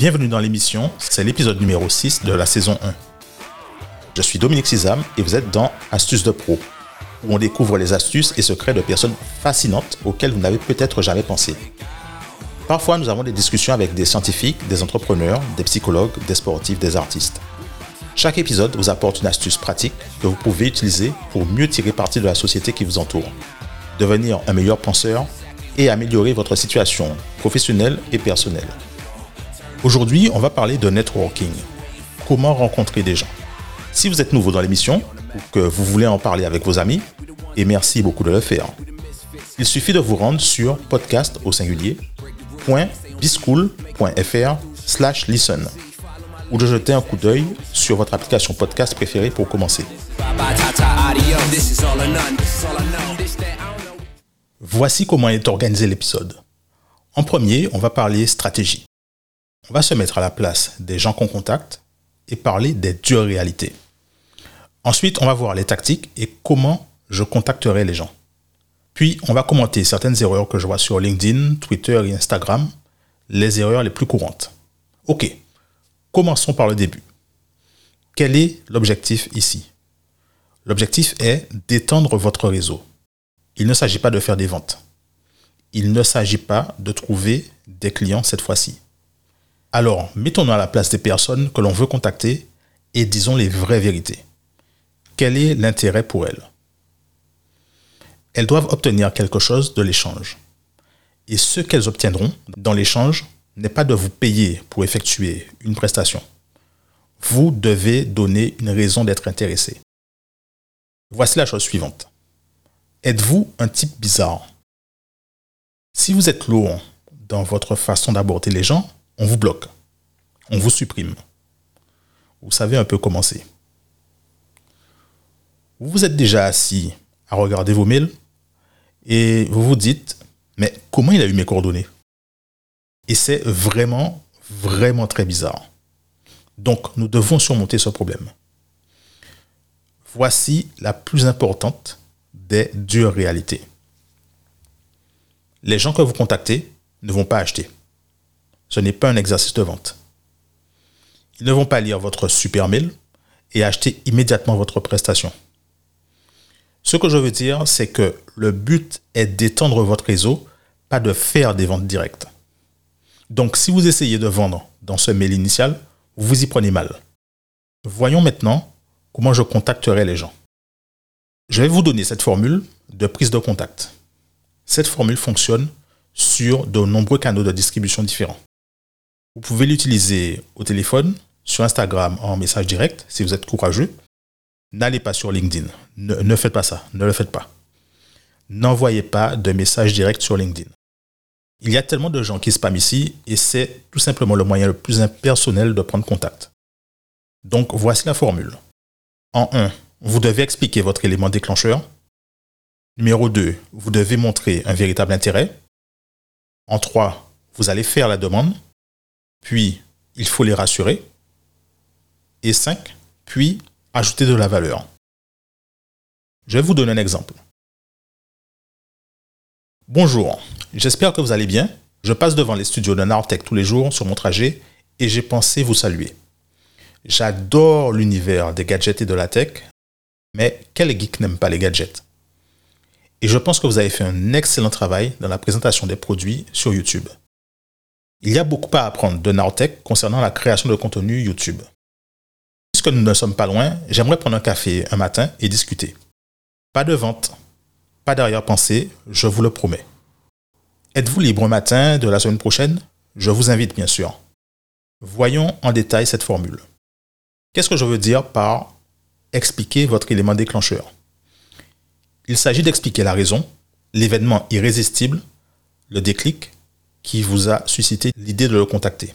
Bienvenue dans l'émission, c'est l'épisode numéro 6 de la saison 1. Je suis Dominique Sizam et vous êtes dans Astuces de Pro, où on découvre les astuces et secrets de personnes fascinantes auxquelles vous n'avez peut-être jamais pensé. Parfois, nous avons des discussions avec des scientifiques, des entrepreneurs, des psychologues, des sportifs, des artistes. Chaque épisode vous apporte une astuce pratique que vous pouvez utiliser pour mieux tirer parti de la société qui vous entoure, devenir un meilleur penseur et améliorer votre situation professionnelle et personnelle. Aujourd'hui, on va parler de networking. Comment rencontrer des gens. Si vous êtes nouveau dans l'émission ou que vous voulez en parler avec vos amis, et merci beaucoup de le faire, il suffit de vous rendre sur podcast au singulier .bischool.fr slash listen ou de jeter un coup d'œil sur votre application podcast préférée pour commencer. Voici comment est organisé l'épisode. En premier, on va parler stratégie. On va se mettre à la place des gens qu'on contacte et parler des dures réalités. Ensuite, on va voir les tactiques et comment je contacterai les gens. Puis, on va commenter certaines erreurs que je vois sur LinkedIn, Twitter et Instagram, les erreurs les plus courantes. Ok, commençons par le début. Quel est l'objectif ici? L'objectif est d'étendre votre réseau. Il ne s'agit pas de faire des ventes. Il ne s'agit pas de trouver des clients cette fois-ci. Alors, mettons-nous à la place des personnes que l'on veut contacter et disons les vraies vérités. Quel est l'intérêt pour elles? Elles doivent obtenir quelque chose de l'échange. Et ce qu'elles obtiendront dans l'échange n'est pas de vous payer pour effectuer une prestation. Vous devez donner une raison d'être intéressé. Voici la chose suivante. Êtes-vous un type bizarre? Si vous êtes lourd dans votre façon d'aborder les gens, on vous bloque. On vous supprime. Vous savez un peu comment c'est. Vous vous êtes déjà assis à regarder vos mails et vous vous dites, mais comment il a eu mes coordonnées? Et c'est vraiment, vraiment très bizarre. Donc, nous devons surmonter ce problème. Voici la plus importante des dures réalités. Les gens que vous contactez ne vont pas acheter. Ce n'est pas un exercice de vente. Ils ne vont pas lire votre super mail et acheter immédiatement votre prestation. Ce que je veux dire, c'est que le but est d'étendre votre réseau, pas de faire des ventes directes. Donc si vous essayez de vendre dans ce mail initial, vous y prenez mal. Voyons maintenant comment je contacterai les gens. Je vais vous donner cette formule de prise de contact. Cette formule fonctionne sur de nombreux canaux de distribution différents. Vous pouvez l'utiliser au téléphone, sur Instagram en message direct si vous êtes courageux. N'allez pas sur LinkedIn. Ne, faites pas ça. Ne le faites pas. N'envoyez pas de message direct sur LinkedIn. Il y a tellement de gens qui spamment ici et c'est tout simplement le moyen le plus impersonnel de prendre contact. Donc voici la formule. En 1, vous devez expliquer votre élément déclencheur. Numéro 2, vous devez montrer un véritable intérêt. En 3, vous allez faire la demande. Puis, il faut les rassurer. Et 5, puis ajouter de la valeur. Je vais vous donner un exemple. Bonjour, j'espère que vous allez bien. Je passe devant les studios de Nartech tous les jours sur mon trajet et j'ai pensé vous saluer. J'adore l'univers des gadgets et de la tech mais quel geek n'aime pas les gadgets? Et je pense que vous avez fait un excellent travail dans la présentation des produits sur YouTube. Il y a beaucoup à apprendre de Naotech concernant la création de contenu YouTube. Puisque nous ne sommes pas loin, j'aimerais prendre un café un matin et discuter. Pas de vente, pas d'arrière-pensée, je vous le promets. Êtes-vous libre un matin de la semaine prochaine? Je vous invite bien sûr. Voyons en détail cette formule. Qu'est-ce que je veux dire par expliquer votre élément déclencheur? Il s'agit d'expliquer la raison, l'événement irrésistible, le déclic qui vous a suscité l'idée de le contacter.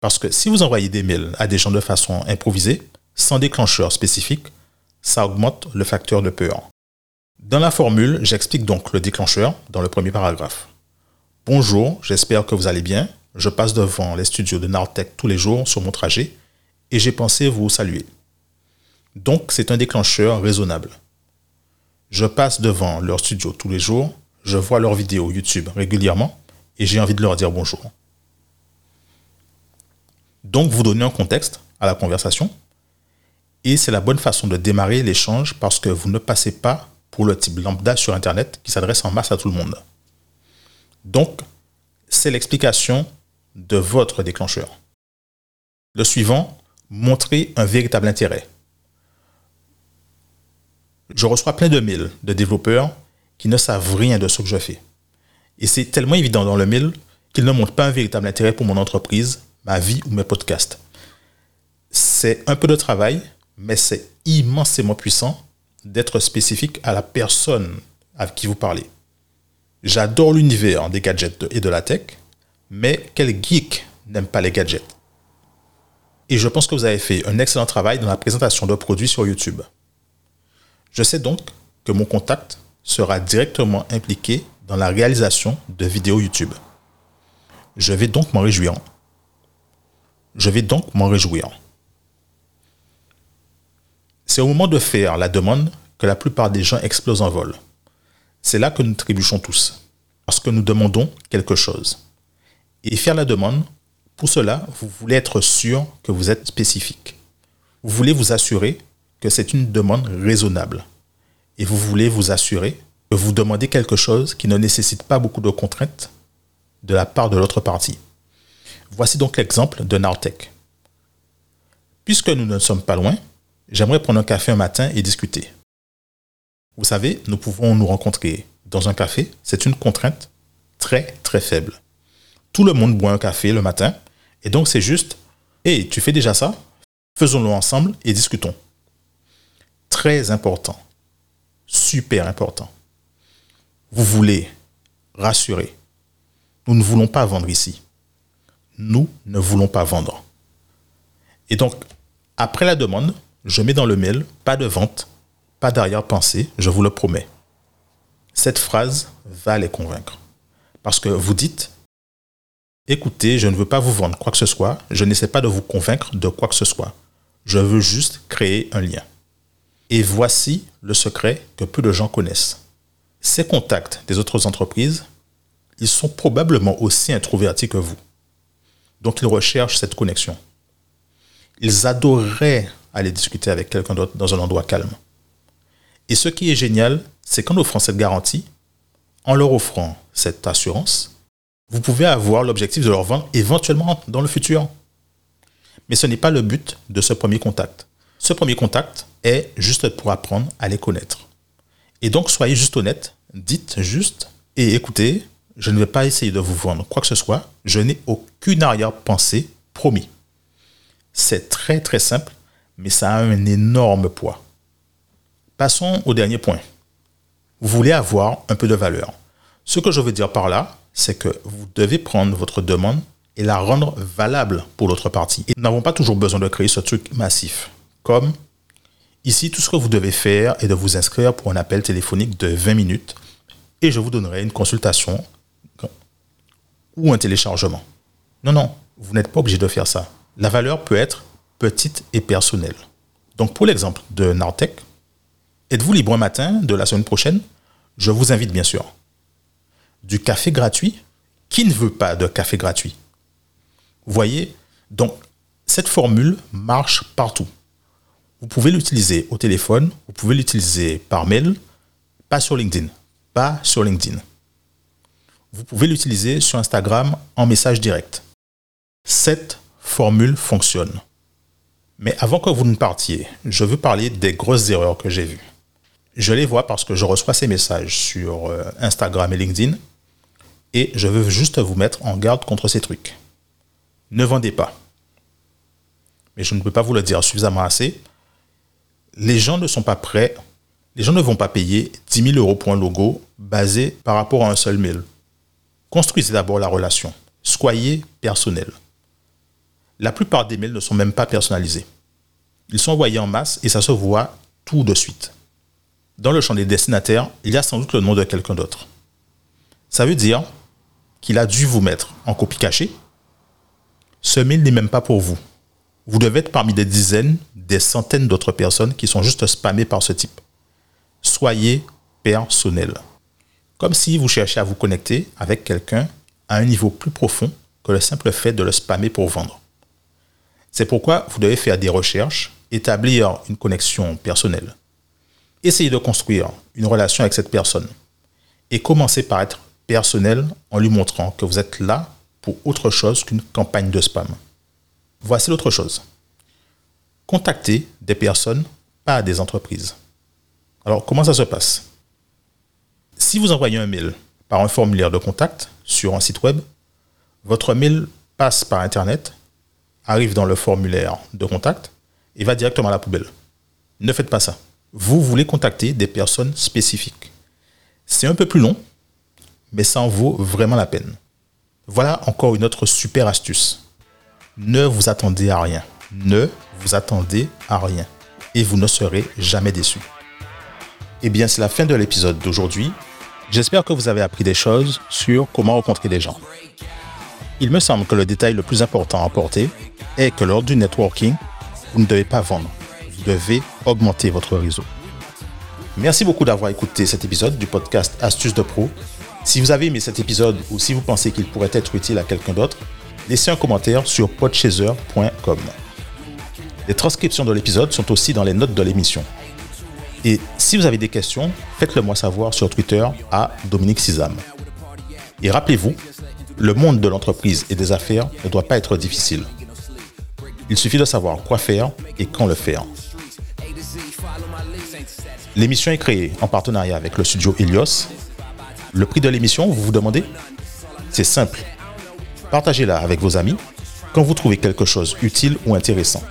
Parce que si vous envoyez des mails à des gens de façon improvisée, sans déclencheur spécifique, ça augmente le facteur de peur. Dans la formule, j'explique donc le déclencheur dans le premier paragraphe. Bonjour, j'espère que vous allez bien. Je passe devant les studios de Nartech tous les jours sur mon trajet et j'ai pensé vous saluer. Donc c'est un déclencheur raisonnable. Je passe devant leur studio tous les jours, je vois leurs vidéos YouTube régulièrement et j'ai envie de leur dire bonjour. Donc, vous donnez un contexte à la conversation. Et c'est la bonne façon de démarrer l'échange parce que vous ne passez pas pour le type lambda sur Internet qui s'adresse en masse à tout le monde. Donc, c'est l'explication de votre déclencheur. Le suivant, montrer un véritable intérêt. Je reçois plein de mails de développeurs qui ne savent rien de ce que je fais. Et c'est tellement évident dans le mail qu'ils ne montrent pas un véritable intérêt pour mon entreprise, ma vie ou mes podcasts. C'est un peu de travail, mais c'est immensément puissant d'être spécifique à la personne à qui vous parlez. J'adore l'univers des gadgets et de la tech, mais quel geek n'aime pas les gadgets? Et je pense que vous avez fait un excellent travail dans la présentation de produits sur YouTube. Je sais donc que mon contact sera directement impliqué dans la réalisation de vidéos YouTube. Je vais donc m'en réjouir. Je vais donc m'en réjouir. C'est au moment de faire la demande que la plupart des gens explosent en vol. C'est là que nous trébuchons tous, parce que nous demandons quelque chose. Et faire la demande, pour cela, vous voulez être sûr que vous êtes spécifique. Vous voulez vous assurer que c'est une demande raisonnable. Et vous voulez vous assurer vous demandez quelque chose qui ne nécessite pas beaucoup de contraintes de la part de l'autre partie. Voici donc l'exemple de Nartech. Puisque nous ne sommes pas loin, j'aimerais prendre un café un matin et discuter. Vous savez, nous pouvons nous rencontrer dans un café, c'est une contrainte très très faible. Tout le monde boit un café le matin, et donc c'est juste, hé, tu fais déjà ça? Faisons-le ensemble et discutons. Très important, super important. Vous voulez rassurer. Nous ne voulons pas vendre ici. Nous ne voulons pas vendre. Et donc, après la demande, je mets dans le mail, pas de vente, pas d'arrière-pensée, je vous le promets. Cette phrase va les convaincre. Parce que vous dites, écoutez, je ne veux pas vous vendre quoi que ce soit, je n'essaie pas de vous convaincre de quoi que ce soit. Je veux juste créer un lien. Et voici le secret que peu de gens connaissent. Ces contacts des autres entreprises, ils sont probablement aussi introvertis que vous. Donc ils recherchent cette connexion. Ils adoreraient aller discuter avec quelqu'un d'autre dans un endroit calme. Et ce qui est génial, c'est qu'en offrant cette garantie, en leur offrant cette assurance, vous pouvez avoir l'objectif de leur vendre éventuellement dans le futur. Mais ce n'est pas le but de ce premier contact. Ce premier contact est juste pour apprendre à les connaître. Et donc soyez juste honnête, dites juste et écoutez, je ne vais pas essayer de vous vendre quoi que ce soit, je n'ai aucune arrière-pensée, promis. C'est très très simple mais ça a un énorme poids. Passons au dernier point. Vous voulez avoir un peu de valeur. Ce que je veux dire par là, c'est que vous devez prendre votre demande et la rendre valable pour l'autre partie. Et nous n'avons pas toujours besoin de créer ce truc massif. Comme ici, tout ce que vous devez faire est de vous inscrire pour un appel téléphonique de 20 minutes et je vous donnerai une consultation ou un téléchargement. Non, non, vous n'êtes pas obligé de faire ça. La valeur peut être petite et personnelle. Donc pour l'exemple de Nartech, êtes-vous libre un matin de la semaine prochaine? Je vous invite bien sûr. Du café gratuit? Qui ne veut pas de café gratuit? Vous voyez, donc cette formule marche partout. Vous pouvez l'utiliser au téléphone, vous pouvez l'utiliser par mail, pas sur LinkedIn, pas sur LinkedIn. Vous pouvez l'utiliser sur Instagram en message direct. Cette formule fonctionne. Mais avant que vous ne partiez, je veux parler des grosses erreurs que j'ai vues. Je les vois parce que je reçois ces messages sur euh, Instagram et LinkedIn et je veux juste vous mettre en garde contre ces trucs. Ne vendez pas. Mais je ne peux pas vous le dire suffisamment assez. Les gens ne sont pas prêts. Les gens ne vont pas payer 10 000 euros pour un logo basé par rapport à un seul mail. Construisez d'abord la relation. Soyez personnel. La plupart des mails ne sont même pas personnalisés. Ils sont envoyés en masse et ça se voit tout de suite. Dans le champ des destinataires, il y a sans doute le nom de quelqu'un d'autre. Ça veut dire qu'il a dû vous mettre en copie cachée. Ce mail n'est même pas pour vous. Vous devez être parmi des dizaines, des centaines d'autres personnes qui sont juste spammées par ce type. Soyez personnel. Comme si vous cherchiez à vous connecter avec quelqu'un à un niveau plus profond que le simple fait de le spammer pour vendre. C'est pourquoi vous devez faire des recherches, établir une connexion personnelle. Essayez de construire une relation avec cette personne et commencez par être personnel en lui montrant que vous êtes là pour autre chose qu'une campagne de spam. Voici l'autre chose. Contactez des personnes, pas des entreprises. Alors, comment ça se passe? Si vous envoyez un mail par un formulaire de contact sur un site web, votre mail passe par Internet arrive dans le formulaire de contact et va directement à la poubelle. Ne faites pas ça. Vous voulez contacter des personnes spécifiques. C'est un peu plus long, mais ça en vaut vraiment la peine. Voilà encore une autre super astuce. Ne vous attendez à rien. Ne vous attendez à rien. Et vous ne serez jamais déçu. Eh bien, c'est la fin de l'épisode d'aujourd'hui. J'espère que vous avez appris des choses sur comment rencontrer des gens. Il me semble que le détail le plus important à apporter est que lors du networking, vous ne devez pas vendre, vous devez augmenter votre réseau. Merci beaucoup d'avoir écouté cet épisode du podcast Astuces de Pro. Si vous avez aimé cet épisode ou si vous pensez qu'il pourrait être utile à quelqu'un d'autre, laissez un commentaire sur podchaser.com. Les transcriptions de l'épisode sont aussi dans les notes de l'émission. Et si vous avez des questions, faites-le moi savoir sur Twitter à Dominique Sizam. Et rappelez-vous, le monde de l'entreprise et des affaires ne doit pas être difficile. Il suffit de savoir quoi faire et quand le faire. L'émission est créée en partenariat avec le studio Helios. Le prix de l'émission, vous vous demandez? C'est simple. Partagez-la avec vos amis quand vous trouvez quelque chose utile ou intéressant.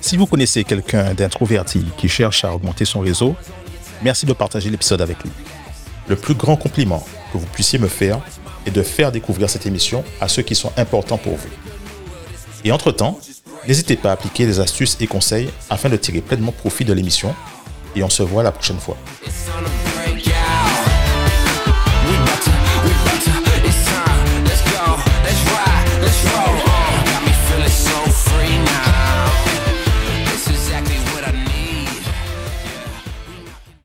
Si vous connaissez quelqu'un d'introverti qui cherche à augmenter son réseau, merci de partager l'épisode avec lui. Le plus grand compliment que vous puissiez me faire et de faire découvrir cette émission à ceux qui sont importants pour vous. Et entre-temps, n'hésitez pas à appliquer des astuces et conseils afin de tirer pleinement profit de l'émission et on se voit la prochaine fois.